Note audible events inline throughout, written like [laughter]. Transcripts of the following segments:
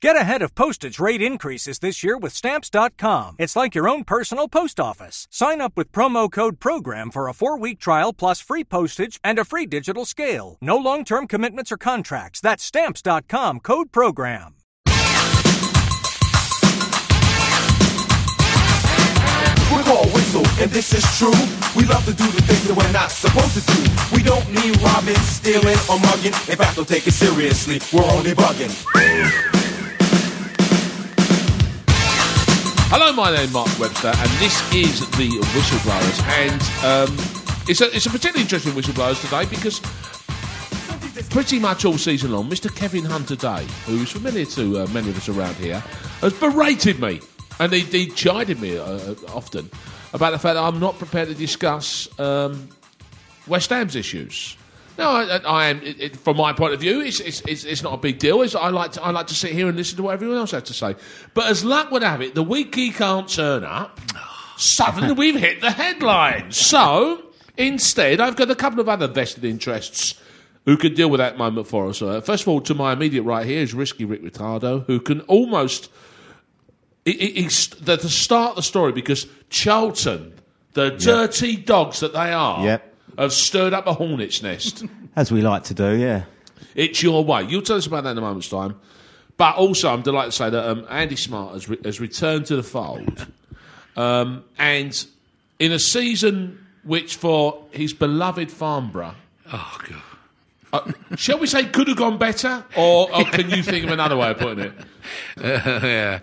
Get ahead of postage rate increases this year with Stamps.com. It's like your own personal post office. Sign up with promo code PROGRAM for a four week trial plus free postage and a free digital scale. No long term commitments or contracts. That's Stamps.com code PROGRAM. We're called Whistle, and this is true. We love to do the things that we're not supposed to do. We don't need robbing, stealing, or mugging. In fact, don't take it seriously. We're only bugging. Hello, my name is Mark Webster, and this is the Whistleblowers. And um, it's, a, it's a particularly interesting Whistleblowers today because pretty much all season long, Mr. Kevin Hunter Day, who's familiar to uh, many of us around here, has berated me and he, he chided me uh, uh, often about the fact that I'm not prepared to discuss um, West Ham's issues. No, I, I am. It, it, from my point of view, it's, it's, it's, it's not a big deal. It's, I like to I like to sit here and listen to what everyone else has to say. But as luck would have it, the week he can't turn up, suddenly [laughs] we've hit the headlines. So instead, I've got a couple of other vested interests who can deal with that moment for us. Uh, first of all, to my immediate right here is Risky Rick Riscard, who can almost he's the, to start the story because Charlton, the dirty dogs that they are, Yep. Have stirred up a hornet's nest. [laughs] As we like to do, yeah. it's your way. You'll tell us about that in a moment's time. But also, I'm delighted to say that um, Andy Smart has, re- has returned to the fold. Um, and in a season which, for his beloved Farnborough, Oh god. uh, shall we say could have gone better? Or, or can you think of another way of putting it? [laughs] yeah.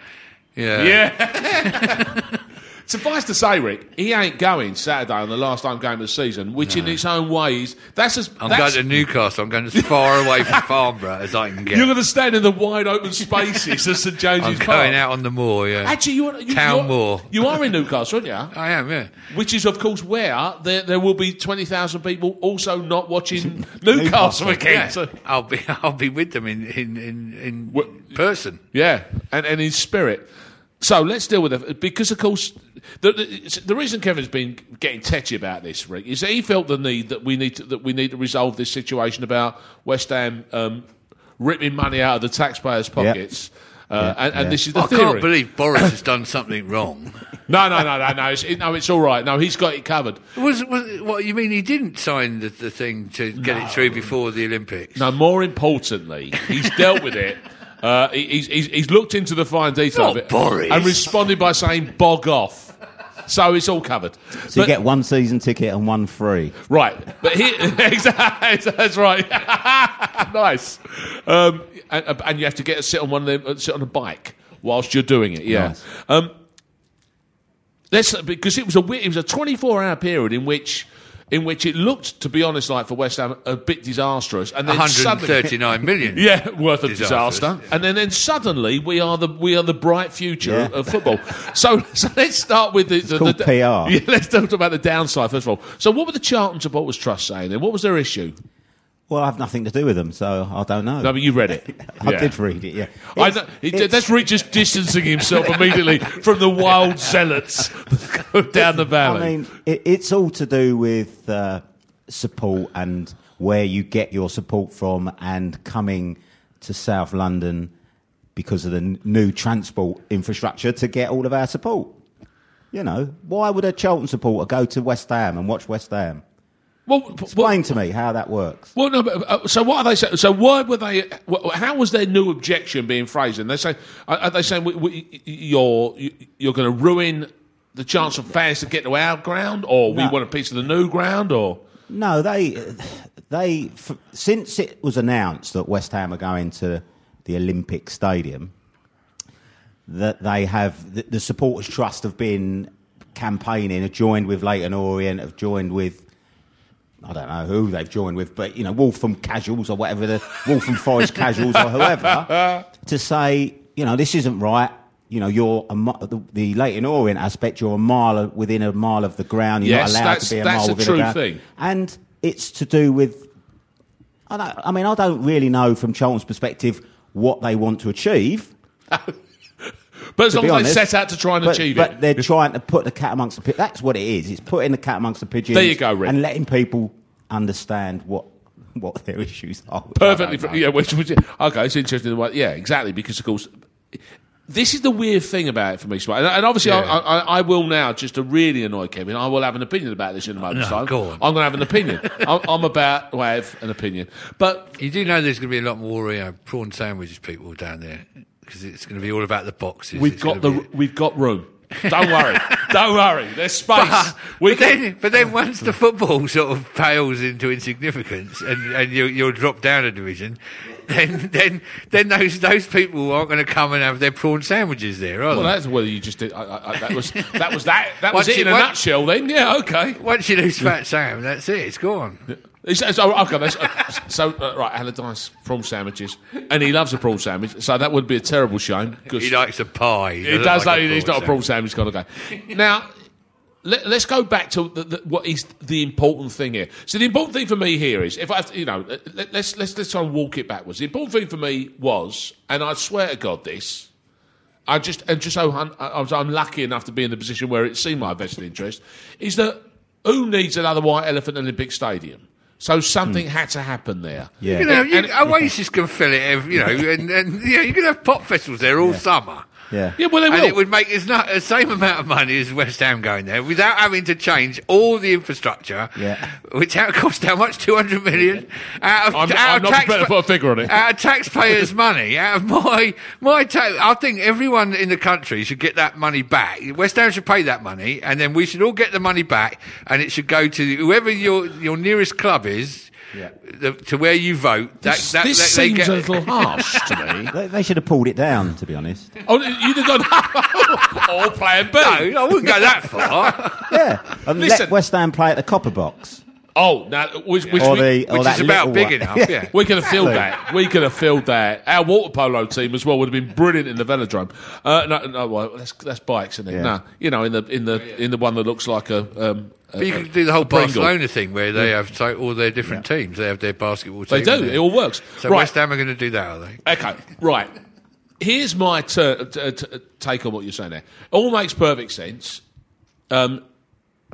Yeah. Yeah. [laughs] Suffice to say, Rick, he ain't going Saturday on the last home game of the season, which in its own way is that's as I'm that's, going to Newcastle. I'm going as far away from [laughs] Farnborough as I can get. you're going to stand in the wide open spaces of St James's Park. I'm Park. going out on the moor. Yeah. Actually, you are you, Town you're- Moor. You are in Newcastle, aren't you? [laughs] I am. Yeah. Which is, of course, where there, there will be twenty thousand people also not watching [laughs] Newcastle again. Yeah. So- I'll be. I'll be with them in in in, in person. Yeah, and, and in spirit. So let's deal with it because, of course, the, the, the reason Kevin's been getting tetchy about this, Rick, is that he felt the need that we need to, that we need to resolve this situation about West Ham um, ripping money out of the taxpayers' pockets. Uh, Yeah, and, and yeah. this is the I theory. can't believe Boris has done something wrong. [laughs] no, no, no, no, no. It's, it, no, it's all right. No, he's got it covered. Was, was what you mean? He didn't sign the, the thing to get it through before the Olympics. No, more importantly, he's dealt with it. [laughs] Uh, he's, he's, he's looked into the fine detail Not of it Boris. and responded by saying "bog off." So it's all covered. So you get one season ticket and one free. Right, but here, [laughs] exactly, [laughs] that's right. [laughs] nice. Um, and, and you have to get to sit on one of them, uh, sit on a bike whilst you're doing it. Yeah. Nice. Um, that's because it was a it was a 24 hour period in which. In which it looked, to be honest, like for West Ham, a bit disastrous, and then suddenly, 139 million. [laughs] yeah, worth of Disastrous. disaster. And then, then suddenly we are the we are the bright future Yeah. of, of football. [laughs] so, so let's start with the, the, called the- PR. [laughs] Yeah, let's talk about the downside first of all. So, what were the Charlton Supporters Trust saying? Then, what was their issue? Well, I have nothing to do with them, so I don't know. No, but you read it. [laughs] I Yeah. did read it, yeah. I know, that's Rick just distancing himself immediately from the wild zealots down the valley. I mean, it, it's all to do with uh, support and where you get your support from, and coming to South London because of the n- new transport infrastructure to get all of our support. You know, why would a Charlton supporter go to West Ham and watch West Ham? Well, well, Explain to me how that works. Well, no, but, uh, so what are they saying? So why were they? wh- How was their new objection being phrased? And they say, are are they saying we, we, you're you're going to ruin the chance of fans to get to our ground, or we want a piece of the new ground, or No, they they f- since it was announced that West Ham are going to the Olympic Stadium, that they have the, the supporters trust have been campaigning, have joined with Leyton Orient, have joined with. I don't know who they've joined with, but you know, Waltham Casuals or whatever the Waltham Forest Casuals or whoever, [laughs] to say, you know, this isn't right. You know, you're a, the, the Leyton Orient aspect. You're a mile within a mile of the ground. You're Yes, not allowed to be a mile a within true the ground. thing. And it's to do with. I, don't, I mean, I don't really know from Charlton's perspective what they want to achieve. [laughs] but as long as honest, they set out to try and but, achieve but it, But they're trying to put the cat amongst the pigeons. That's what it is. It's putting the cat amongst the pigeons. There you go, Rick. And letting people understand what what their issues are. perfectly. don't fr- Yeah, which, which okay, it's interesting. the way- Yeah, exactly. Because of course, this is the weird thing about it for me, Smart. And, and obviously, Yeah. I, I, I will now just to really annoy Kevin. I will have an opinion about this in a moment's No, time. go on. I'm going to have an opinion. [laughs] I'm, I'm about to have an opinion, but You do know there's going to be a lot more you know, prawn sandwiches people down there because it's going to be all about the boxes. we've It's got the be- we've got room. Don't worry, don't worry. There's space. But, we but can- then, but then once the football sort of pales into insignificance and, and you, you'll drop down a division, then then then those those people aren't going to come and have their prawn sandwiches there, are well, they? Well, that's whether you just did. I, I, I, that was that was that. That was Once it in you- a once- nutshell. Then, yeah, okay. Once you lose Fat Sam, that's it. It's gone. He oh, okay, that's, uh, so, uh, right, Allardyce, prawn sandwiches. And he loves a prawn sandwich, so that would be a terrible shame. 'cause He likes a pie. he doesn't does like like, he's not a prawn sandwich. kind of guy. Now, let, us go back to the, the, what is the important thing here. So the important thing for me here is, if I, have to, you know, let, let's, let's, let's try and walk it backwards. The important thing for me was, and I swear to God this, I just and just so un, I was unlucky enough to be in the position where it seemed my vested interest is that who needs another white elephant Olympic Stadium? So something hmm. had to happen there. Yeah. You know, you, Oasis can fill it, every, you know, and, and you know, you can have pop festivals there all summer. Yeah. Yeah, well they will. And it would make it's not the same amount of money as West Ham going there without having to change all the infrastructure. Yeah. Which how, [laughs] cost how much? Two hundred million out of, I'm, out I'm of not tax- prepared to put a figure on it. out of taxpayers' [laughs] money, out of my my tax. I think everyone in the country should get that money back. West Ham should pay that money, and then we should all get the money back, and it should go to whoever your your nearest club is. Yeah. The, to where you vote, that, this that, this that seems get, a little harsh to me. [laughs] They, they should have pulled it down, to be honest. Oh, you'd have gone all plan B. No, I wouldn't go that far. Yeah. And Listen. let West Ham play at the Copper Box. Oh, now which, which Or we, the, or which that is about big one. enough, yeah. [laughs] we could have filled that. We could have filled that. Our water polo team as well would have been brilliant in the velodrome. Uh, no, no, well, that's, that's bikes, isn't it? Yeah. No, you know, in the in the in the one that looks like a. Um, a- But you could do the whole Pringle. Barcelona thing where they have so, all their different teams. They have their basketball team. They do. It all works. So right. West Ham are going to do that, are they? Okay, right. Here's my tur t- t- take on what you're saying there. It all makes perfect sense. Um,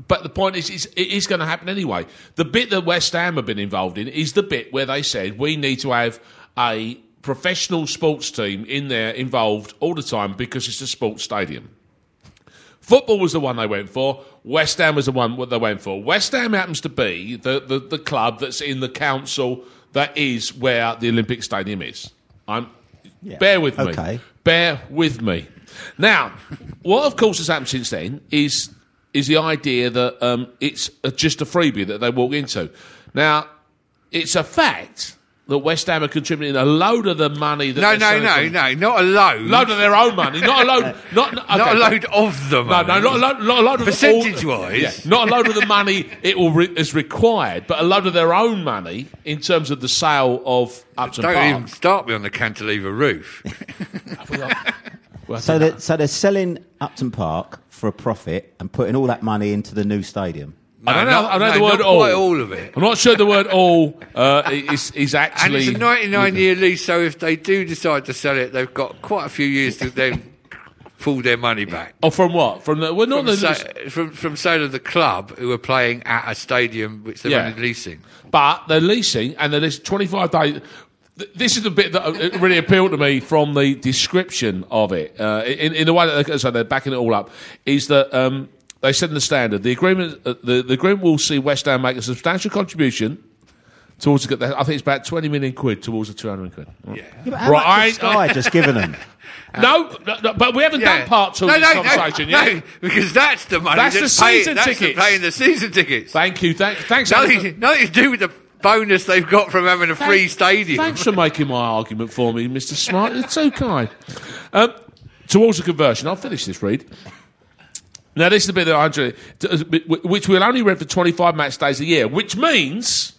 but the point is, is it is going to happen anyway. The bit that West Ham have been involved in is the bit where they said we need to have a professional sports team in there involved all the time because it's a sports stadium. Football was the one they went for. West Ham was the one what they went for. West Ham happens to be the, the, the club that's in the council that is where the Olympic Stadium is. I'm, Yeah. Bear with me. Okay. Bear with me. Now, what of course has happened since then is is the idea that um, it's just a freebie that they walk into. Now, it's a fact that West Ham are contributing a load of the money that No, no, no, from- no, not a load. load of their own money, not a load, [laughs] not not a load of them. no, no, not a load, not a load of Percentage-wise. Yeah, not a load of the money it will re- is required, but a load of their own money in terms of the sale of Upton Don't Park. even start me on the cantilever roof. [laughs] Well, So, they're, so they're selling Upton Park for a profit and putting all that money into the new stadium. I don't know. not- I don't know no, the word not all. quite all of it. I'm not sure the word all uh, is is And it's a 99 year lease, so if they do decide to sell it, they've got quite a few years to then pull their money back. Oh, from what? From the? Well, not From, the. sa- from, from sale of the club who are playing at a stadium which they're Yeah. only leasing. But they're leasing, and they're leasing 25 days. Th- This is the bit that uh, really appealed to me from the description of it. Uh, in, in the way that they, so they're backing it all up, is that um, they said in the standard the agreement uh, the, the agreement will see West Ham make a substantial contribution towards. The, I think it's about 20 million quid towards the 200 quid. Yeah. Yeah, but how Right, much I- just given them? [laughs] No, no, no, but we haven't done part two no, of this no, conversation no, yet. No, because that's the money. That's that's the paying, season that's tickets. The paying the season tickets. Thank you. Thank, thanks. Nothing, nothing to do with the bonus they've got from having a free stadium. Thanks for making my argument for me, Mr. Smart. It's so kind. Um, towards the conversion, I'll finish this read. Now, this is the bit that I enjoy, which we'll only read for 25 match days a year, which means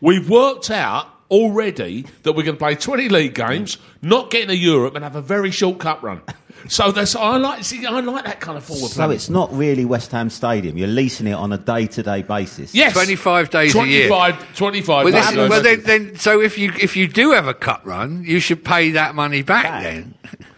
we've worked out already that we're going to play 20 league games, not get into Europe, and have a very short cup run. So that's I like. See, I like that kind of forward play. So planning. it's not really West Ham Stadium. You're leasing it on a day-to-day basis. yes, 25 days a year. 25, 25 Well, days. this, well then, then, so if you if you do have a cut run, you should pay that money back, Back. then.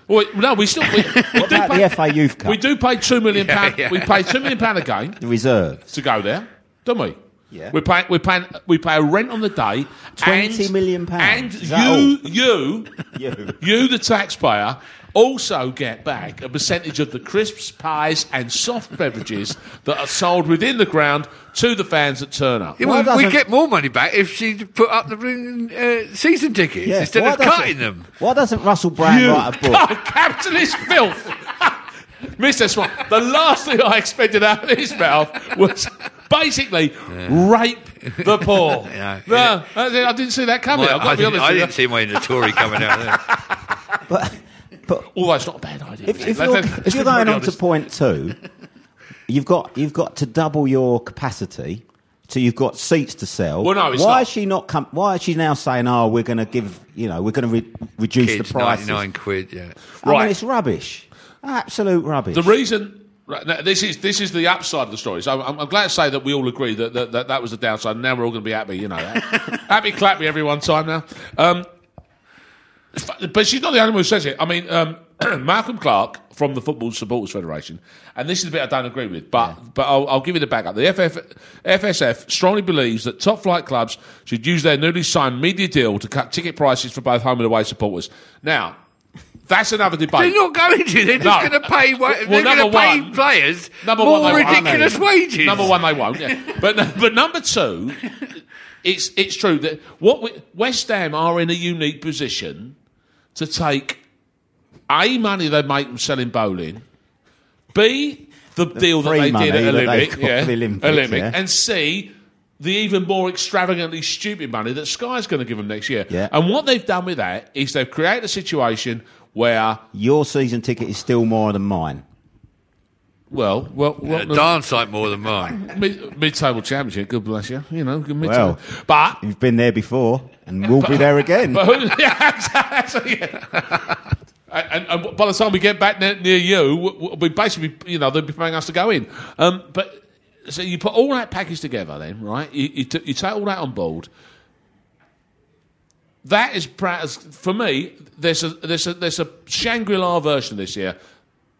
Well, no, we still. We, [laughs] we What do about pay- the FA Youth Cup? We do pay two million Yeah, pound. yeah. We pay two million pound a game The reserves. to go there, don't we? Yeah. We pay. We pay. We pay a rent on the day. 20 and, million pounds. And you, you, [laughs] You. you, the taxpayer, also get back a percentage of the crisps, pies, and soft beverages that are sold within the ground to the fans that turn up. Yeah, Why well, we doesn't- get more money back if she put up the uh, season tickets instead why of doesn't- cutting them. Why doesn't Russell Brand You write a book? [laughs] Oh, capitalist filth! [laughs] Mr. Swan, the last thing I expected out of his mouth was basically rape the [laughs] poor. Yeah. No, I I didn't see that coming. My- I've got I, to be didn't, honest I with didn't see my inner Tory coming out there. But, but Although it's not a bad idea. if, if you're, if you're going on to point two, you've got you've got to double your capacity. So you've got seats to sell. Well, no, it's why not. is she not? Com- why is she now saying, "Oh, we're going to give you know, we're going to re- reduce Kids, the prices"? 99 quid, yeah. I mean, Right. it's rubbish. Absolute rubbish. The reason. Right, now, this is this is the upside of the story. So I'm, I'm glad to say that we all agree that that, that that was the downside. And now we're all going to be happy, you know. [laughs] happy, clappy, every one time now. Um, but she's not the only one who says it. I mean, um, [clears throat] Malcolm Clark from the Football Supporters Federation, and this is the bit I don't agree with, but but I'll, I'll give you the backup. The FF, FSF strongly believes that top flight clubs should use their newly signed media deal to cut ticket prices for both home and away supporters. Now, that's another debate. They're not going to. They're just No. going to pay. Well, they're going to pay one- players Number more one, won't. ridiculous wages. Number one, they won't. Yeah. [laughs] but but number two, it's it's true that what we, West Ham are in a unique position to take a money they make from selling bowling, b the, deal that they did at Olympic, yeah, the Olympics, Olympic, yeah. and c the even more extravagantly stupid money that Sky's going to give them next year. Yeah. And what they've done with that is they've created a situation where, Your season ticket is still more than mine. Well, well, A well dance like more than mine. [laughs] Mid, mid-table championship, good bless you. You know, good Well. mid-table. But, You've been there before, and we'll be there again. [laughs] but who, [laughs] yeah, exactly. yeah. and, and, and by the time we get back near, near you, we, we basically, you know, they'll be paying us to go in. Um, but so you put all that package together, then, right? You, you, t- you take all that on board. That is, for me, there's a there's a there's a Shangri La version this year.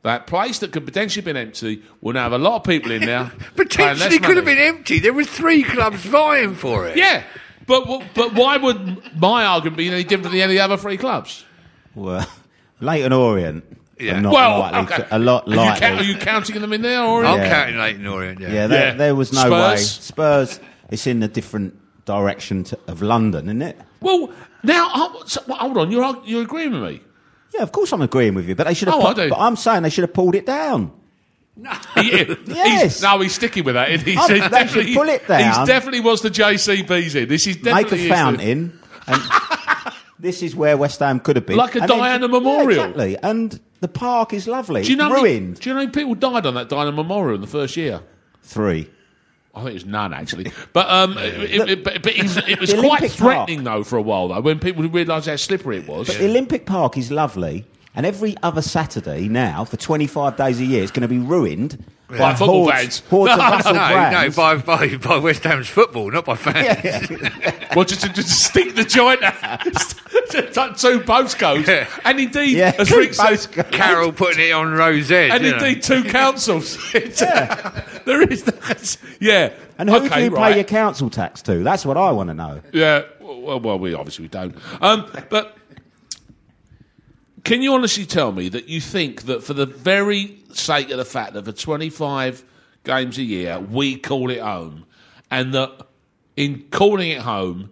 That place that could potentially have been empty will now have a lot of people in there. [laughs] Potentially could have been empty. There were three clubs vying for it. Yeah, but but why would my argument be any different than any of the other three clubs? Well, Leyton Orient. Yeah. Not well, likely okay. to, a lot Are you, ca- are you counting them in there or? I'm Yeah. counting Leyton Orient. Yeah. yeah, there, Yeah. there was no Spurs? way. Spurs. It's in a different direction to, of London, isn't it? Well, now hold- hold on, you're you're agreeing with me. Yeah, of course I'm agreeing with you, but they should have. Oh, I do. But I'm saying they should have pulled it down. He- he's- Yes. no, he's sticking with that. Oh, he's, Oh, they should definitely, pull it down. He's definitely was the JCB's in. This is Make definitely a is the- fountain, and [laughs] this is where West Ham could have been, Like a And then- Diana yeah, Memorial. exactly. And the park is lovely. Do you know? It's how many- ruined. do you know how many people died on that Diana Memorial in the first year? Three. I think it was none actually, but um, it, it, but, but it was, it was quite Olympic threatening though for a while though when people realised how slippery it was. The Olympic Park is lovely, and every other Saturday now, for 25 days a year, it's going to be ruined by football hordes, fans. hordes of No, no, Russell No, no, by, by, by West Ham's football, not by fans. [laughs] Well, just to just stick the joint out. [laughs] Two postcodes. Yeah. And indeed, Yeah, as Rick says. Carol putting it on Rose Edge. and you know. indeed two councils. [laughs] There is that. Yeah. And who okay, do you right. pay your council tax to? That's what I want to know. Yeah. Well, well, we obviously we don't. Um, but can you honestly tell me that you think that for the very sake of the fact that for 25 games a year we call it home, and that in calling it home,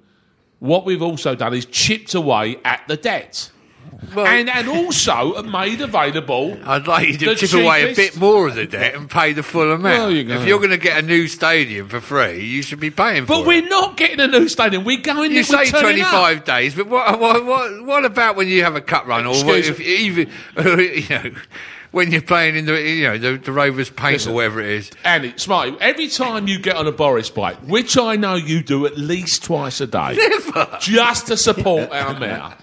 what we've also done is chipped away at the debt, Well- and and also made available. I'd like you to chip away a bit more of the debt and pay the full amount. You if you're going to get a new stadium for free, you should be paying for But it. we're not getting a new stadium. We're going. You say turning up. 25 days, but what, what, what, what about when you have a cut run, or if even [laughs] you know when you're playing in the you know the, the Rovers paint Listen. or whatever it is? Andy, smart. every time you get on a Boris bike, which I know you do at least twice a day, Never. just to support our mayor,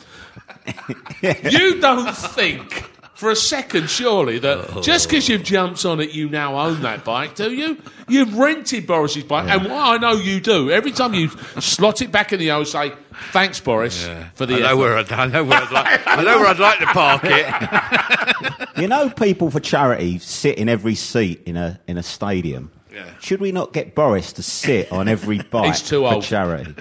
[laughs] you don't think for a second, surely, that oh. just because you've jumped on it, you now own that bike, do you? You've rented Boris's bike, and what I know you do, every time you slot it back in the O, say, thanks, Boris, for the I know effort." where I'd, I know where I'd like [laughs] I know where I'd like to park it. [laughs] You know, people for charity sit in every seat in a in a stadium. Yeah. Should we not get Boris to sit on every bike He's too for old. charity?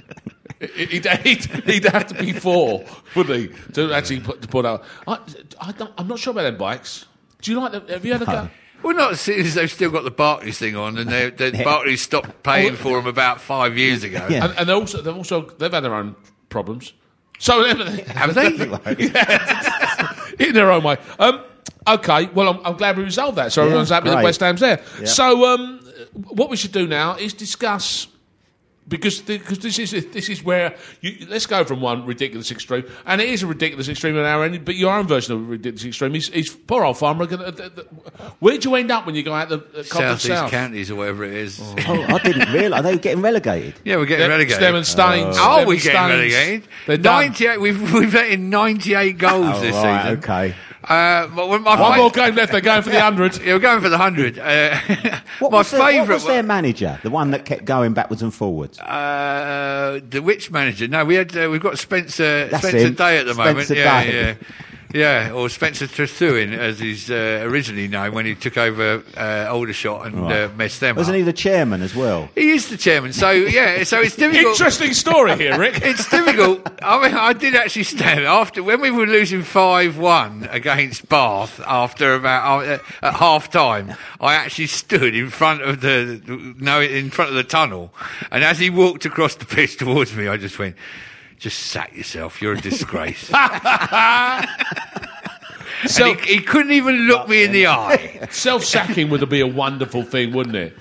He'd, he'd, he'd have to be four, wouldn't he, to actually put, to put out. I, I don't, I'm not sure about them bikes. Do you like them? Have you had a go? [laughs] Well, not as soon as they've still got the Barclays thing on, and they, they, Barclays stopped paying for them about five years ago. Yeah. And, and they're also, they've also they've had their own problems. So [laughs] they've- Have they? [laughs] in their own way. Um, okay, well, I'm, I'm glad we resolved that. So everyone's happy that. West Ham's there. Yeah. So um, what we should do now is discuss. Because because this is this is where you, let's go from one ridiculous extreme, and it is a ridiculous extreme in our end. But your own version of a ridiculous extreme is, is poor old farmer. Gonna, where'd you end up when you go out the Conference South East South? counties or whatever it is. Oh, I didn't realise they were getting relegated. Yeah, we're getting Yeah, relegated. Stem and Staines. Oh, Stem we're and getting Staines. relegated. They're done. 98, we've, we've let in 98 goals Oh, this right, season. okay. Uh, my, my One fa- more game left. They're going for the hundred. Yeah, we're going for the 100. Uh, [laughs] What my was, the, what favourite was their manager? The one that kept going backwards and forwards. Uh, the which manager? No, we had uh, we've got Spencer That's Spencer him. Day at the moment. Spencer yeah, Day. yeah, yeah, or Spencer Trethewy, as he's uh, originally known when he took over uh, Aldershot and uh, messed them Wasn't up. he the chairman as well? He is the chairman, so yeah, so it's difficult. Interesting story here, Rick. [laughs] It's difficult. I mean, I did actually stand after when we were losing five one against Bath after about uh, at half time. I actually stood in front of the no in front of the tunnel, and as he walked across the pitch towards me, I just went. Just sack yourself. You're a disgrace. [laughs] So, and he, he couldn't even look me in the eye. [laughs] self-sacking would be a wonderful thing, wouldn't it?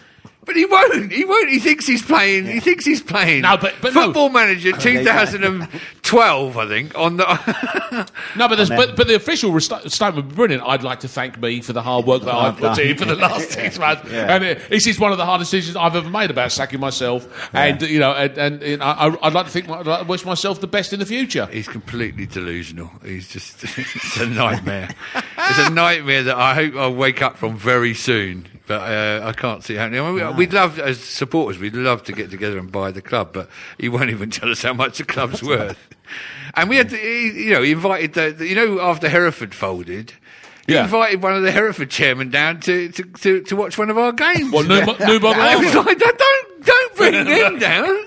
But he won't. He won't. He thinks he's playing. He thinks he's playing. No, but- but no. Football Manager [laughs] 2012, I think. On the [laughs] No, but, there's, but, but the official resta- statement was brilliant. I'd like to thank me for the hard work that I've put done. in for the last [laughs] six months. And it, this is one of the hardest decisions I've ever made about sacking myself. And, you know, and, and, you know, I, I'd like to think, I'd like to wish myself the best in the future. He's completely delusional. He's just, [laughs] it's a nightmare. it's a nightmare that I hope I'll wake up from very soon. But uh, I can't see it happening. I mean, we- We'd love, as supporters, we'd love to get together and buy the club, but he won't even tell us how much the club's worth. [laughs] And we had, to, you know, he invited the, the- you know, after Hereford folded, he Yeah. invited one of the Hereford chairmen down to, to, to, to watch one of our games. Well, new, mo- new model And I was like, don't, don't bring [laughs] him down.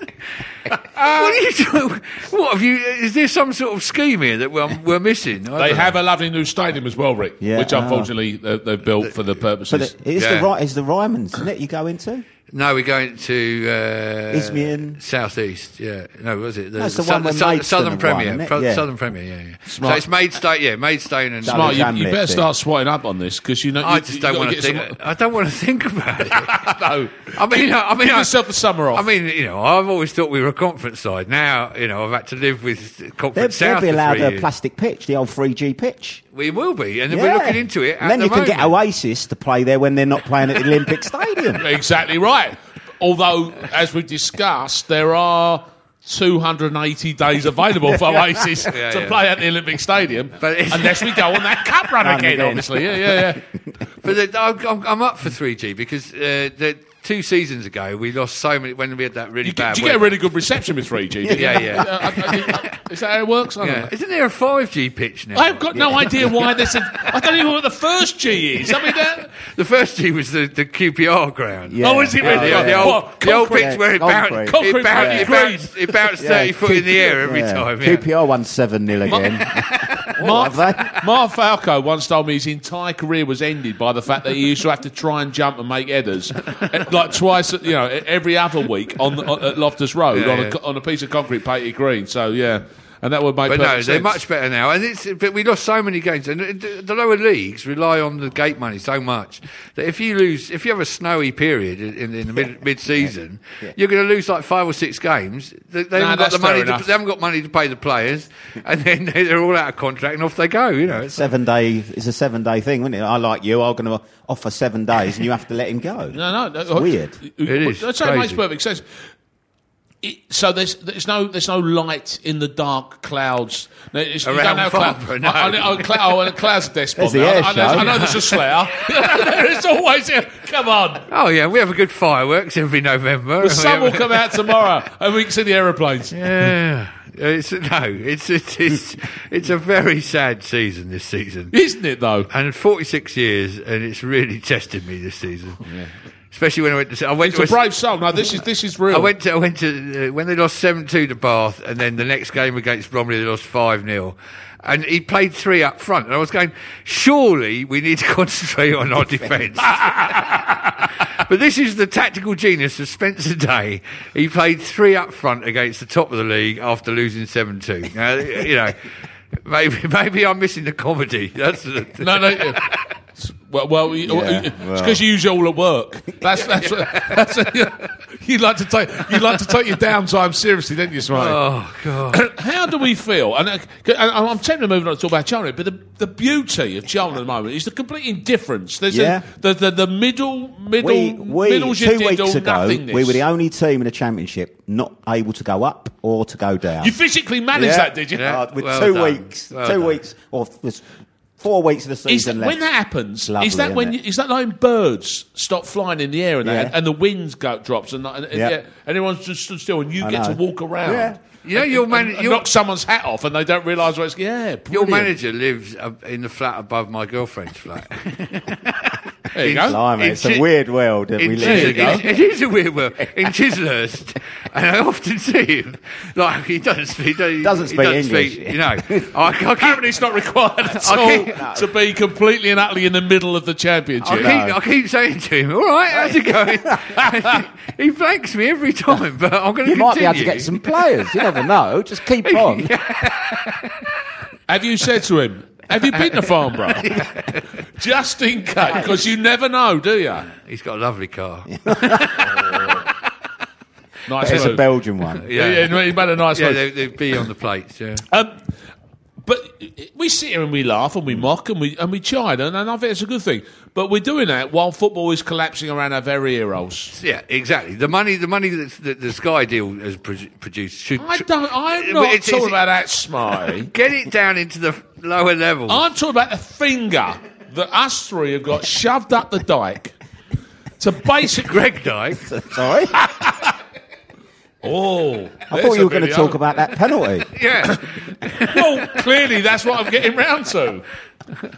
Uh, what are you doing? What have you? Is there some sort of scheme here that we're, we're missing? I They have know. a lovely new stadium as well, Rick, Yeah, which unfortunately they, they've built for the But purposes. it is Yeah. the right is the Ryman's, isn't it? You go into No, we're going to uh, Isthmian? Southeast. Yeah, no, was it? The, That's the one where Sou- Maidstone Southern have Premier, won, isn't it? Pro- Yeah. Southern Premier. Yeah, yeah. Smart. So it's Maidstone. Yeah, Maidstone and. Smart, you, you better start swatting up on this because you know I you, just you don't gotta want to get think. some- I don't want to think about it. [laughs] no, I mean, I, I mean, give I, yourself the summer off. I mean, you know, I've always thought we were a conference side. Now, you know, I've had to live with they'll, conference they'll south. be for allowed three a years. plastic pitch, the old 3G pitch. We will be, and Yeah. we're looking into it. And then the you can get moment. Oasis to play there when they're not playing at the Olympic [laughs] Stadium. exactly right. Although, as we discussed, there are 280 days available for [laughs] Oasis Yeah, to yeah. play at the Olympic Stadium, But unless we go on that cup [laughs] run again, again. obviously. Yeah, yeah, yeah. But I'm, I'm- up for 3G because uh, the, two seasons ago we lost so many when we had that really You, bad. get, you get a really good reception with 3G. didn't? Yeah, yeah. [laughs] Uh, uh, Is that how it works? I don't Yeah. know. Isn't there a 5G pitch now? I've got no idea why [laughs] this. Is, I don't even know what the first G is. I mean, that, The first G was the, the QPR ground. Yeah. oh, is it Yeah, really? the, the old, What, the old pitch where it Concrete. bounced, it bounced, it bounced, it bounced 30 foot in the air every Yeah. time. Yeah. QPR won 7 0 again. [laughs] Mark? [laughs] Mark Falco once told me his entire career was ended by the fact that he used to have to try and jump and make headers, eh, like twice, you know, every other week on, on at Loftus Road Yeah, on, yeah. A, on a piece of concrete painted green. So yeah, and that would make. But no, perfect they're sense. much better now. And it's, but we lost so many games. And the the lower leagues rely on the gate money so much that if you lose, if you have a snowy period in, in, in the mid, mid-season, you're going to lose like five or six games. They, they Nah, haven't got the money. To, they haven't got money to pay the players, [laughs] and then they're all out of contract and off they go. You know, it's, seven day, it's a seven day thing, isn't it? I like you, I'm going to offer seven days and you have to let him go. No, no, no It's weird. It is That's how it makes perfect sense. It, so there's there's no there's no light in the dark clouds. No, it's, Around don't have cloud- Farnborough, no. I, I, oh, oh, I, clou- oh, and clouds are despot. The air I, I, know. I know there's a slayer. there's [laughs] always a, come on. oh yeah, we have a good fireworks every November. The sun will come out tomorrow, and we can see the aeroplanes. Yeah. It's, no, it's, it's it's it's a very sad season this season. Isn't it though? and 46 years, and it's really [laughs] tested me this season. Especially when I went to. I went It's a to brave soul. No, this is this is real. I went to I went to uh, when they lost seven two to Bath, and then the next game against Bromley they lost five 0 and he played three up front, and I was going, surely we need to [laughs] concentrate on our defence. [laughs] but this is the tactical genius of Spencer Day. He played three up front against the top of the league after losing seven two. Now you know. [laughs] Maybe, maybe I'm missing the comedy. That's the, No, no. Yeah. Well, well, Yeah, it's well. because you use it all at work. That's that's, what, [laughs] that's you like to take you like to take your downtime seriously, don't you, Smiley? oh god. [clears throat] How do we feel? And, uh, and I'm tempted to move on to talk about Cheltenham, but the, the beauty of Cheltenham at the moment is the complete indifference. There's Yeah. a, the, the the middle middle We, we middle two weeks ago, nothingness. we were the only team in the championship not able to go up or to go down. You physically managed that, did you? Yeah. Uh, with Well two done. weeks, Well two done. weeks, or four weeks of the Is season that, left. when that happens, Lovely, is that when isn't you, it? is that like when birds stop flying in the air and, Yeah. that, and the wind go, drops and, and, and Yeah. yeah, everyone's just stood still and you I get to walk around? Yeah. You know, your man, and, and knock someone's hat off and they don't realise what it's. Yeah, your manager lives uh, in the flat above my girlfriend's flat. [laughs] There you go. Blimey, it's a weird world that In we live in. go. it- it is a weird world. In Chislehurst, [laughs] and I often see him, like, he doesn't speak, he doesn't, Doesn't he speak doesn't English. Speak, you know, I, I keep, Apparently, it's not required at all keep- to be completely and utterly in the middle of the championship. I keep, I keep saying to him, all right, how's it going? [laughs] [laughs] he blanks me every time, but I'm going to You might be able to get some players. You never know. Just keep on. Have you said to him, have you been to Farnborough? [laughs] Just in case, because you never know, do you? He's got a lovely car. [laughs] [laughs] Nice It's a. Belgian one. Yeah, yeah, no, he made a nice one. Yeah, move. they, they'd be on the plates, yeah. Um, but we sit here and we laugh and we mock and we and we chide, and, and I think it's a good thing. But we're doing that while football is collapsing around our very ears. Yeah, exactly. The money, the money that the, the Sky deal has pro- produced should I don't. I'm not it's- talking it's- about that, Smiley. [laughs] get it down into the lower levels. I'm talking about the finger that us three have got shoved up the dike to [laughs] basic Greg Dyke. Sorry, [laughs] Oh, I thought you were going to talk about that penalty. [laughs] Yeah, Well, clearly that's what I'm getting round to.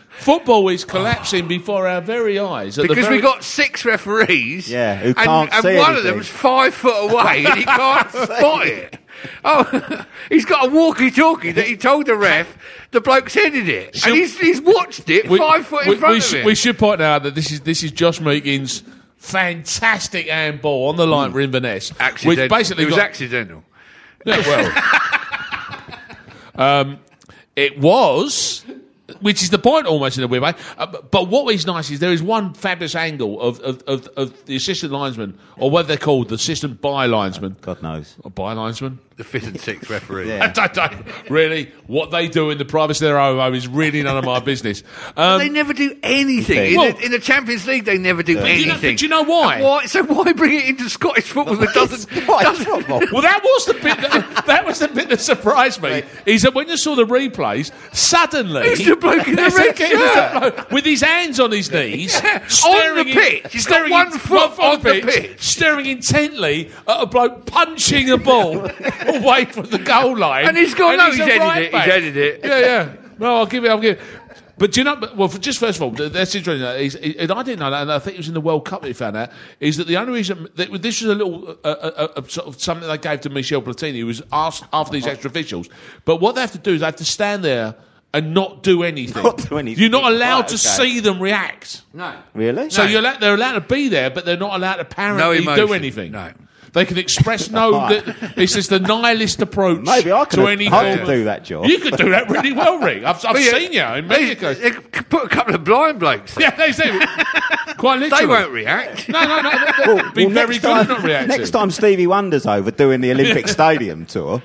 Football is collapsing before our very eyes. at the because very- we got six referees. Yeah, who and, can't and see one of anything. them's five foot away and he [laughs] can't spot it. Oh, [laughs] he's got a walkie-talkie that he told the ref the bloke's headed it, Should- and he's, he's watched it We- five foot in we, front we of sh- him. we should point out that this is this is Josh Meekins' fantastic handball on the line for Inverness, Accident- which basically it was got, accidental. Yeah, well, [laughs] um, it was, which is the point almost in a weird way. Uh, but, but what is nice is there is one fabulous angle of, of, of, of the assistant linesman, or what they're called, the assistant by linesman, God knows. or by linesman. The fifth and sixth referee. Yeah. [laughs] I don't, don't- really, what they do in the privacy of their own home is really none of my business. Um, they never do anything in, Well- the, in the Champions League. They never do you know- anything. do you know why? And why? So why bring it into Scottish football that doesn't? Doesn't Football. Well, that was the bit. That, that was the bit that surprised me. Is that when you saw the replays, suddenly Who's the bloke in the There's red a shirt? the bloke with his hands on his knees, Yeah, staring on the in- pitch. He's got staring one in- foot foot on the pitch. staring intently at a bloke punching a ball [laughs] away [laughs] from the goal line. And he's gone, no, a he's headed right it, he's back. headed it. Yeah, yeah. [laughs] No, I'll give it. I'll give it. But do you know? Well, for- just first of all, that's interesting. uh, Is, and I didn't know that, and I think it was in the World Cup that he found out. Is that the only reason that this was a little uh, uh, uh, sort of something they gave to Michel Platini, who was asked after these extra officials. But what they have to do is they have to stand there and not do anything. Not do anything. You're not allowed Right, to okay. see them react. No. Really? So No. you're allowed, they're allowed to be there, but they're not allowed to apparently do anything. no. They can express [laughs] no. that, it's just the nihilist approach Maybe I to could. any I could do that job. You could do that really well, [laughs] Rick. I've, I've yeah, seen you in Mexico. They, could put a couple of blind blokes. yeah, they do. Quite literally. They won't react. No, no, no. Well, be very good time, not reacting. Next time Stevie Wonder's over doing the Olympic [laughs] Stadium tour,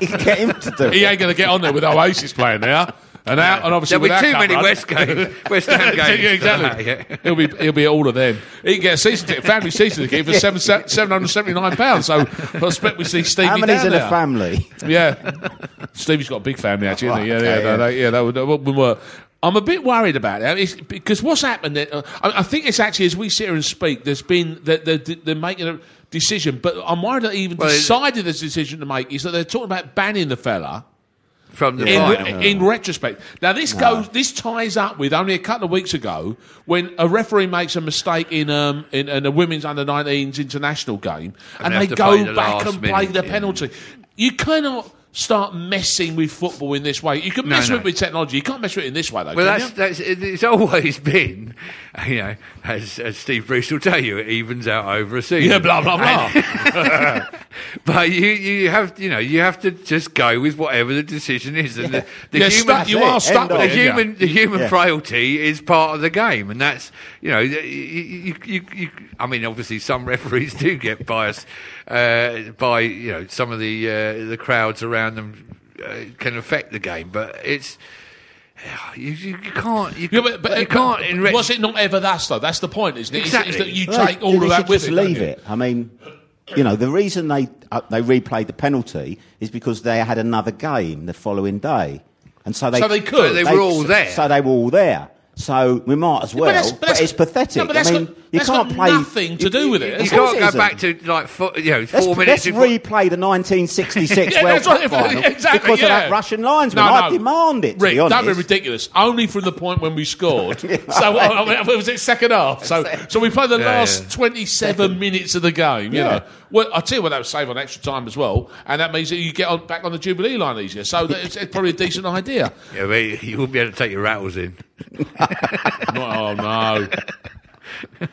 get him to do He it. ain't going to get on there with Oasis playing there. And out, and obviously There'll be too many cup West run- games, [laughs] West Ham games. [laughs] yeah, for that, exactly. yeah. He'll be he'll be all of them. He can get a season ticket, family season ticket for [laughs] seven seven hundred seventy nine pounds. So I expect we see Stevie How many's down in there. a family? Yeah, Stevie's got a big family actually. Isn't he? Yeah, Okay, yeah, yeah. no, yeah. That would, that would work. I'm a bit worried about it It's- because what's happened. Uh, I, I think it's actually as we sit here and speak. There's been they're, they're, they're making a decision, but I'm worried that they even Well, it- decided this decision to make is that they're talking about banning the fella from the in, final. in retrospect. Now this goes, this ties up with only a couple of weeks ago when a referee makes a mistake in um in, in a women's under 19s international game, and, they have they to play go the back last and play minute, the yeah. penalty. You cannot. Start messing with football in this way. You can mess no. with it with technology. You can't mess with it in this way, though. Well, can that's, you? that's it's always [laughs] been, you know, as, as Steve Bruce will tell you, it evens out over a season. yeah, blah blah blah. [laughs] But you, you have, you know, you have to just go with whatever the decision is, and the, the Yeah, human, stuck- you That's are stuck with the it. yeah. human, the human Yeah. frailty is part of the game, and that's, you know, you, you, you, you, I mean, obviously, some referees [laughs] do get biased uh, by, you know, some of the uh, the crowds around them uh, can affect the game, but it's. You, you, you can't. You, Yeah, but, but, you can't. but in ret- was it not ever thus though? That's the point, isn't it? Is- Exactly. Is, that you Well, take all they of that with just it, don't leave you? it. I mean, you know, the reason they uh, they replayed the penalty is because they had another game the following day, and so they So they could. So they were all there. So they were all there. So we might as well. that's- But, but that's- it's pathetic. No, but that's I mean, got- you that's can't got play nothing to do with it. you Of course can't go isn't. back to like four, you know Let's, 4 let's before- replay the 1966 [laughs] Yeah, World that's right, Cup final [laughs] exactly, because yeah. of that Russian linesman. No, I demand it. To Rick, be honest. don't be ridiculous. Only from the point when we scored. [laughs] so uh, was it second half? So so we played the Yeah, last yeah. 27 minutes of the game. You Yeah. know, well, I tell you what, that would save on extra time as well, and that means that you get on, back on the Jubilee line easier. So that it's, it's probably a decent idea. Yeah, but you wouldn't be able to take your rattles in. oh no.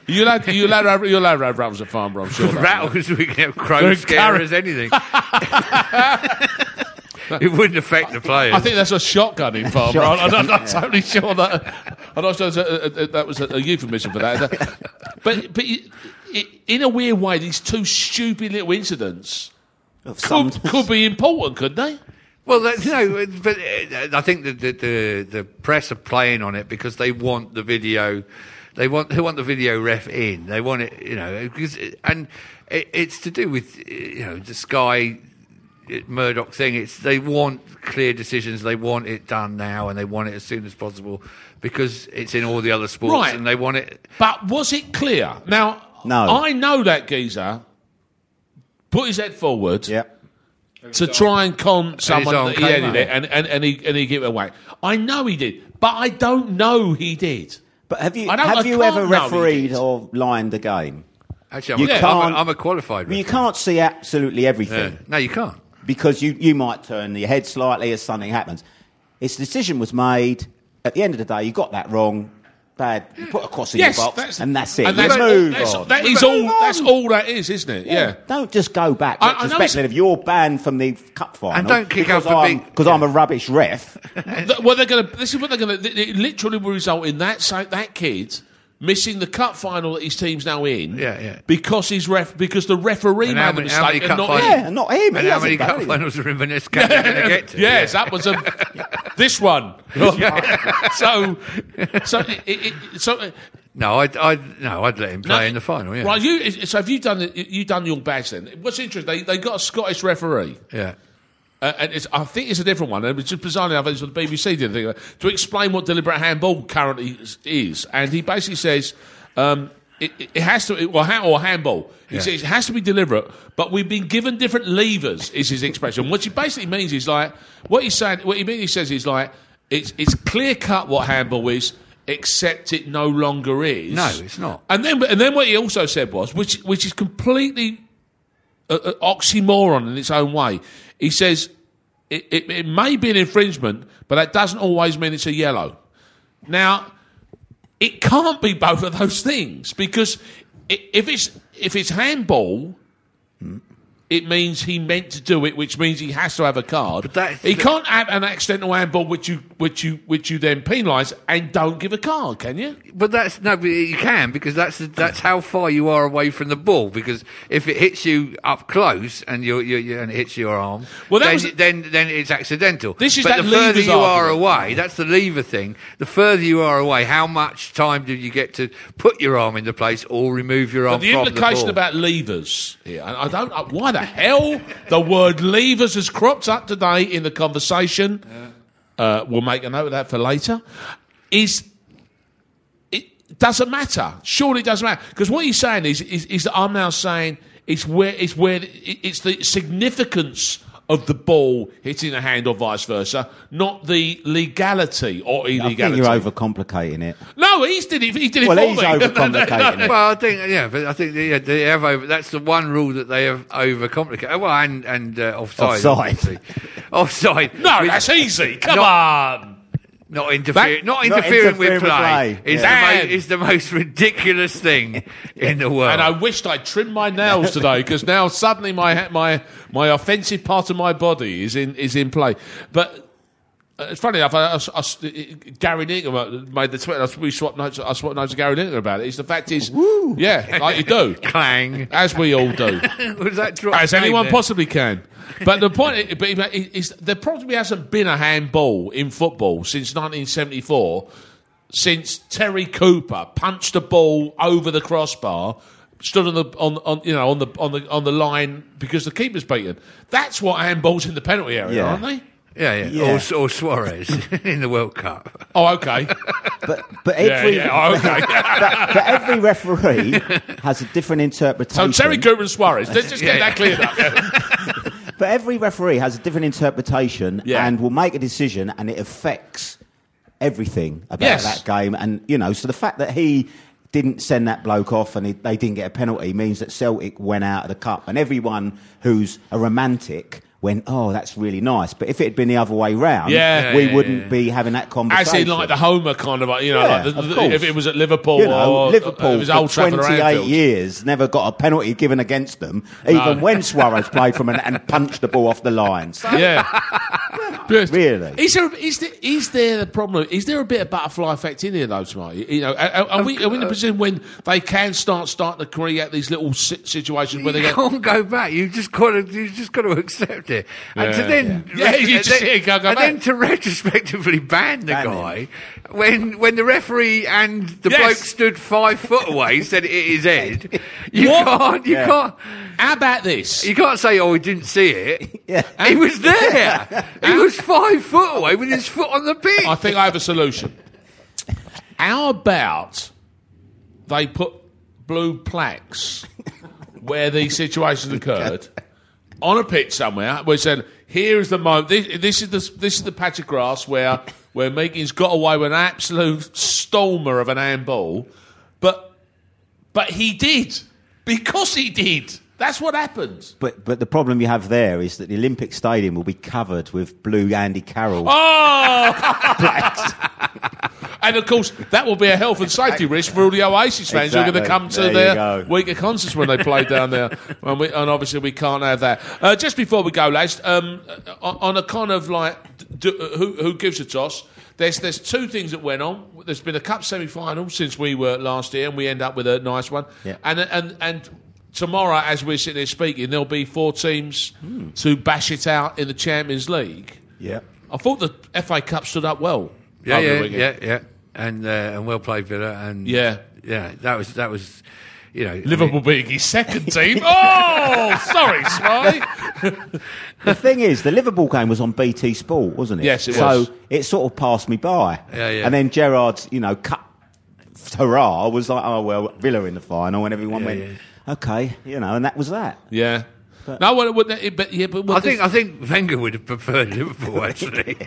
You allowed, you allowed, to have- you allowed to rattles at Farnborough, I'm sure. rattles, we can have crows Very scare carrot- as anything. [laughs] it wouldn't affect the players. I think that's a shotgun in Farnborough. I'm, I'm not totally sure that. I'm not sure that, uh, uh, that was a, a euphemism for that. But but it, it, in a weird way, these two stupid little incidents could, could be important, couldn't they? Well, that, no, but uh, I think that the, the the press are playing on it because they want the video. They want they want the video ref in. They want it, you know, because and it, it's to do with you know the Sky uh, Murdoch thing. It's they want clear decisions. They want it done now, and they want it as soon as possible because it's in all the other sports, Right. and they want it. But was it clear? Now, No. I know that geezer put his head forward yeah. to try and con someone arm that he came edited it, and, and, and, he, and he gave it away. I know he did, but I don't know he did. But have you I don't- have I you can't ever know he refereed did. or lined a game? Actually, I'm, You a, I'm, can't- a, I'm a qualified. Well, you referee. can't see absolutely everything. Yeah. No, you can't. because you, you might turn your head slightly as something happens. Its decision was made. At the end of the day, you got that wrong. Bad. You put a cross in Yes, your box, that's, and that's it. And You that's, move that's, on. that We is move all. That's all that is, isn't it? Yeah. Don't just go back I- I know it's- if you're banned from the cup final. And don't kick because up a I'm, big- Because I'm a rubbish ref. [laughs] Well, they're going to. This is what they're going to. It literally will result in that so that kid missing the cup final that his team's now in. Yeah, yeah. Because his ref, because the referee And made how the many- mistake and not finals- him. yeah, not him. And he how many cup anything. finals are Inverness Cup going [laughs] to get to? yes, that was a [laughs] this one. [laughs] so, so, it, it, so uh, No, I'd, I'd no, I'd let him play in the final. Yeah, Right, you. So have you done? You done your badge then? What's interesting? They they got a Scottish referee. yeah. Uh, and it's, I think it's a different one. And it's just bizarrely enough, it's what the BBC did the thing, to explain what deliberate handball currently is-. And he basically says um, it, it has to, well, ha- or handball. He Yeah. says it has to be deliberate, but we've been given different levers. Is his expression? What he basically means is like what he's saying. What he means he says is like it's it's clear cut what handball is. Except it no longer is. No, it's not. And then, and then what he also said was, which which is completely oxymoron in its own way. He says it, it, it may be an infringement, but that doesn't always mean it's a yellow. Now, it can't be both of those things because if it's if it's handball, it means he meant to do it, which means he has to have a card. But that- he can't have an accidental handball, which you which you which you then penalise and don't give a card, can you? But that's no, but you can because that's that's how far you are away from the ball. Because if it hits you up close and you you you and it hits your arm, Well, then, was- then then it's accidental. This is but that the further you are away, that's the lever thing. The further you are away, how much time do you get to put your arm into place or remove your arm But the from implication the about levers here, I don't why the hell the word levers has cropped up today in the conversation. Uh, we'll make a note of that for later. Is it doesn't matter? Surely it doesn't matter because what he's saying is, is is that I'm now saying it's where it's where it's the significance of the ball hitting the hand or vice versa, not the legality or illegality. I think you're overcomplicating it. no, he's did it. He did it Well, for he's me. [laughs] overcomplicating it. Well, I think yeah, but I think yeah, they have over. That's the one rule that they have overcomplicated. Well, and and uh, offside, Offside. [laughs] offside. no, that's easy. Come Not- on. Not interfering, That- not Not interfering with interfering with play, play, is, yeah. the mo- is the most ridiculous thing [laughs] in the world. And I wished I'd trimmed my nails today because now suddenly my my my offensive part of my body is in is in play. But Uh, it's funny enough. I, I, I, Gary Needham made the tweet. I, we swapped notes. I swapped notes with Gary Needham about it. It's the fact is, yeah, like you do, [laughs] Clang. as we all do. [laughs] Was that drop as anyone there? possibly possibly can. But the point but is, there probably hasn't been a handball in football since 1974, since Terry Cooper punched a ball over the crossbar, stood on the on, on you know on the on the on the line because the keeper's beaten. That's what handballs in the penalty area, Yeah. aren't they? Yeah, yeah. Yeah. Or, or Suarez [laughs] in the World Cup. Oh, okay. But but every yeah. Oh, okay. [laughs] but, but every referee has a different interpretation. so interpretation. Terry Cooper and Suarez. Let's just get Yeah. that cleared up. [laughs] But every referee has a different interpretation Yeah. and will make a decision, and it affects everything about Yes. that game. And you know, so the fact that he didn't send that bloke off and he, they didn't get a penalty means that Celtic went out of the cup, and everyone who's a romantic. Went, oh, that's really nice. But if it had been the other way round, Yeah. we Yeah, yeah, wouldn't yeah. be having that conversation. As conversation. in, like the Homer kind of, you know, Yeah, like the, the- if it was at Liverpool you know, or uh, Liverpool it was for Old Trafford 28 Anfield. years never got a penalty given against them, even when Suarez played from an, and punched the ball off the line. So, [laughs] Yeah. Really? Is there, is, there, is there the problem? Is there a bit of butterfly effect in here, though, Smart? You know, are, are we, are we in a position when they can start starting to create these little situations where they can't go back. You just got to. You just got to accept it. And to then, Yeah, [laughs] you and just then, go and back. then to retrospectively ban the Ban him. guy when when the referee and the Yes. bloke stood five foot away said it his head. [laughs] You What? can't. You Yeah. can't. how about this? You can't say, "Oh, he didn't see it." [laughs] Yeah. He was there. he was five foot away with his foot on the pitch. I think I have a solution. How about they put blue plaques where these situations occurred on a pitch somewhere? Where said, "Here is the moment. This, this is the this is the patch of grass where where Megan's got away with an absolute stormer of an handball, but but he did because he did. That's what happened. But but the problem you have there is that the Olympic Stadium will be covered with blue Andy Carroll Oh! [laughs] And of course, that will be a health and [laughs] safety risk for all the Oasis fans who are going to come to There their week of concerts when they play down there. [laughs] And, we, and obviously, we can't have that. Uh, just before we go, lads, um, on, on a kind of like d- who, who gives a toss, there's, there's two things that went on. There's been a cup semi final since we were last year, and we end up with a nice one. Yeah. And, and, and tomorrow, as we're sitting here speaking, there'll be four teams Hmm. to bash it out in the Champions League. yeah. I thought the FA Cup stood up well. Yeah, yeah, yeah, yeah, and uh, and well played Villa, and Yeah. yeah, that was that was, you know, I Liverpool mean, being his second team. [laughs] Oh, sorry, Smarty. [laughs] The thing is, the Liverpool game was on BT Sport, wasn't it? Yes, it so was. it sort of passed me by. Yeah, yeah. And then Gerard's, you know, cut hurrah was like, oh well, Villa in the final, and everyone Yeah, went, yeah. okay, you know, and that was that. Yeah. no, well, wouldn't it- but yeah, but I think I think Wenger would have preferred Liverpool [laughs] actually.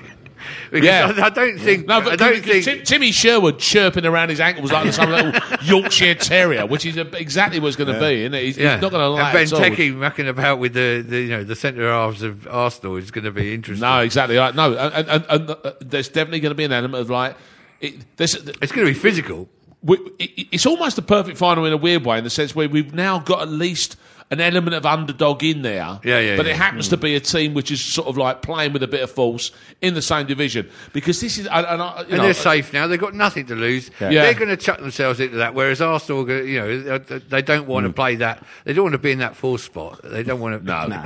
Because Yeah. I, I don't think no, I don't Tim- think Timmy Sherwood chirping around his ankles like some little [laughs] Yorkshire Terrier, which is exactly what it's going to be, isn't it? He's, yeah. he's not going to like and. Benteke mucking about with the, the you know the centre halves of Arsenal is going to be interesting. No, exactly. Right. No, and, and, and uh, there's definitely going to be an element of like. It, It's going to be physical. we, it, it's almost the perfect final in a weird way, in the sense where we've now got at least an element of underdog in there. Yeah, yeah, But it yeah. happens to be a team which is sort of like playing with a bit of force in the same division because this is. And, and, I- know, they're safe now. They've got nothing to lose. Yeah. They're going to chuck themselves into that. Whereas Arsenal, you know, they don't want to play that. They don't want to be in that fourth spot. They don't want to. No,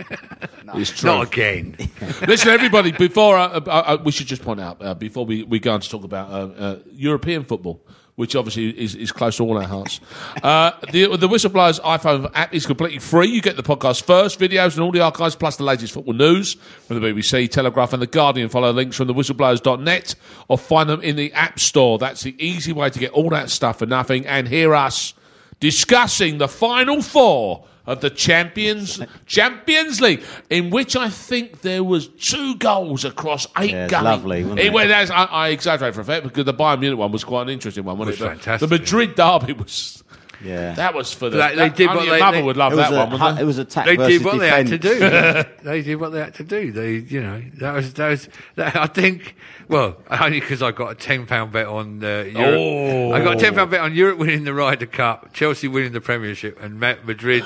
[laughs] [laughs] it's true. not again. [laughs] Listen, everybody. Before uh, uh, uh, we should just point out uh, before we, we go on to talk about uh, uh, European football, which obviously is, is close to all our hearts. Uh, the the Whistleblowers iPhone app is completely free. You get the podcast first, videos, and all the archives, plus the latest football news from the BBC, Telegraph, and the Guardian. Follow links from the whistleblowers.net or find them in the App Store. That's the easy way to get all that stuff for nothing and hear us discussing the final four of the Champions Champions League, in which I think there was two goals across eight Yeah, games. lovely, wasn't it? well, that's- I, I exaggerate for a fact because the Bayern Munich one was quite an interesting one, wasn't It it? was But fantastic, The Madrid derby was. Yeah. That was for the. They- they that- did what your they- mother they- would love that a, one, wasn't hu- it? it was attack They did what defence. they had to do. yeah. [laughs] they did what they had to do. They, you know, that was that was. That, I think. Well, only because I got a ten pound bet on uh, Europe. Oh. I got a ten pound bet on Europe winning the Ryder Cup, Chelsea winning the Premiership, and Ma- Madrid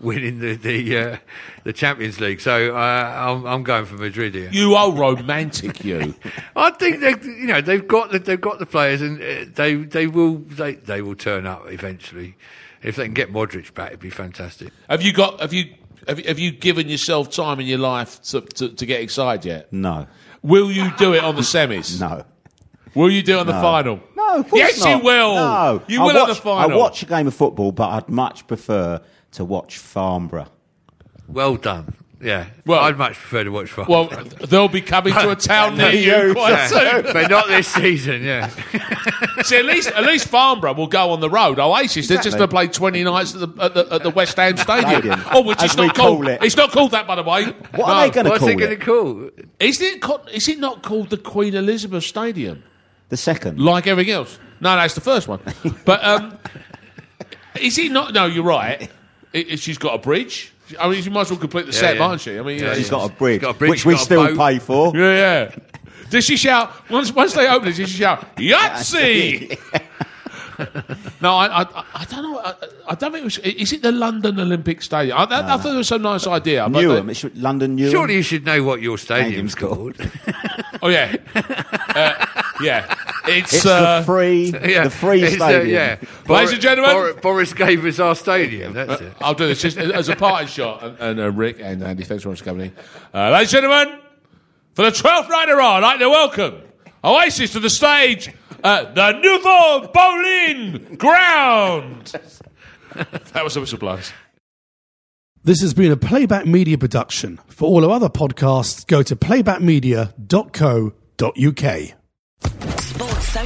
winning the the uh, the Champions League. So uh, I'm, I'm going for Madrid here. You are romantic, you. [laughs] I think they, you know, they've got the, they've got the players, and uh, they they will they, they will turn up eventually. If they can get Modric back, it'd be fantastic. have you got? Have you? Have you, have you given yourself time in your life to, to, to get excited yet? No. Will you do it on the semis? No. Will you do it on the final? No, of Yes, not. you will. No. You I will watch, at the final. I watch a game of football, but I'd much prefer to watch Farnborough. Well done. Yeah. Well- I'd much prefer to watch football. Well, they'll be coming to a [laughs] town near you. you quite Yeah. soon. [laughs] but not this season. Yeah. [laughs] See, at least at least Farnborough will go on the road. Oasis, they're just going to play twenty nights at the, at the, at the West Ham Stadium. Stadium. Oh, which As is we not called. call it. It's not called that, by the way. What No. are they going to What's call it going to call? Is it? Called, is it not called the Queen Elizabeth Stadium The second. like everything else? No, that's the first one. But um, is it not? No, you're right. It, it- she's got a bridge. I mean, she might as well complete the set, yeah. mightn't she? I mean, you know, She's got a bridge, got a bridge, which we got a still boat. pay for. [laughs] Yeah, yeah. Does she shout once? Once they open it, does she shout Yahtzee? [laughs] no, I, I, I don't know. I, I don't think it was. Is it the London Olympic Stadium? I, I, I thought it was a nice idea. But Newham, they- it's London Newham. Surely you should know what your stadium's Stadium's called. oh yeah, [laughs] uh, yeah. It's, It's uh, the free, [laughs] yeah. the free It's, uh, stadium. yeah. Ladies and gentlemen. Bor- Boris gave us our stadium. That's it. I'll do this just as a parting shot. And, and uh, Rick and Andy, thanks very much for coming. Uh, ladies and gentlemen, for the 12th night in a row, I'd like to welcome Oasis to the stage at the Nouveau Boleyn Ground. [laughs] that was the whistleblowers. This has been a Playback Media production. For all our other podcasts, go to playbackmedia.co.uk.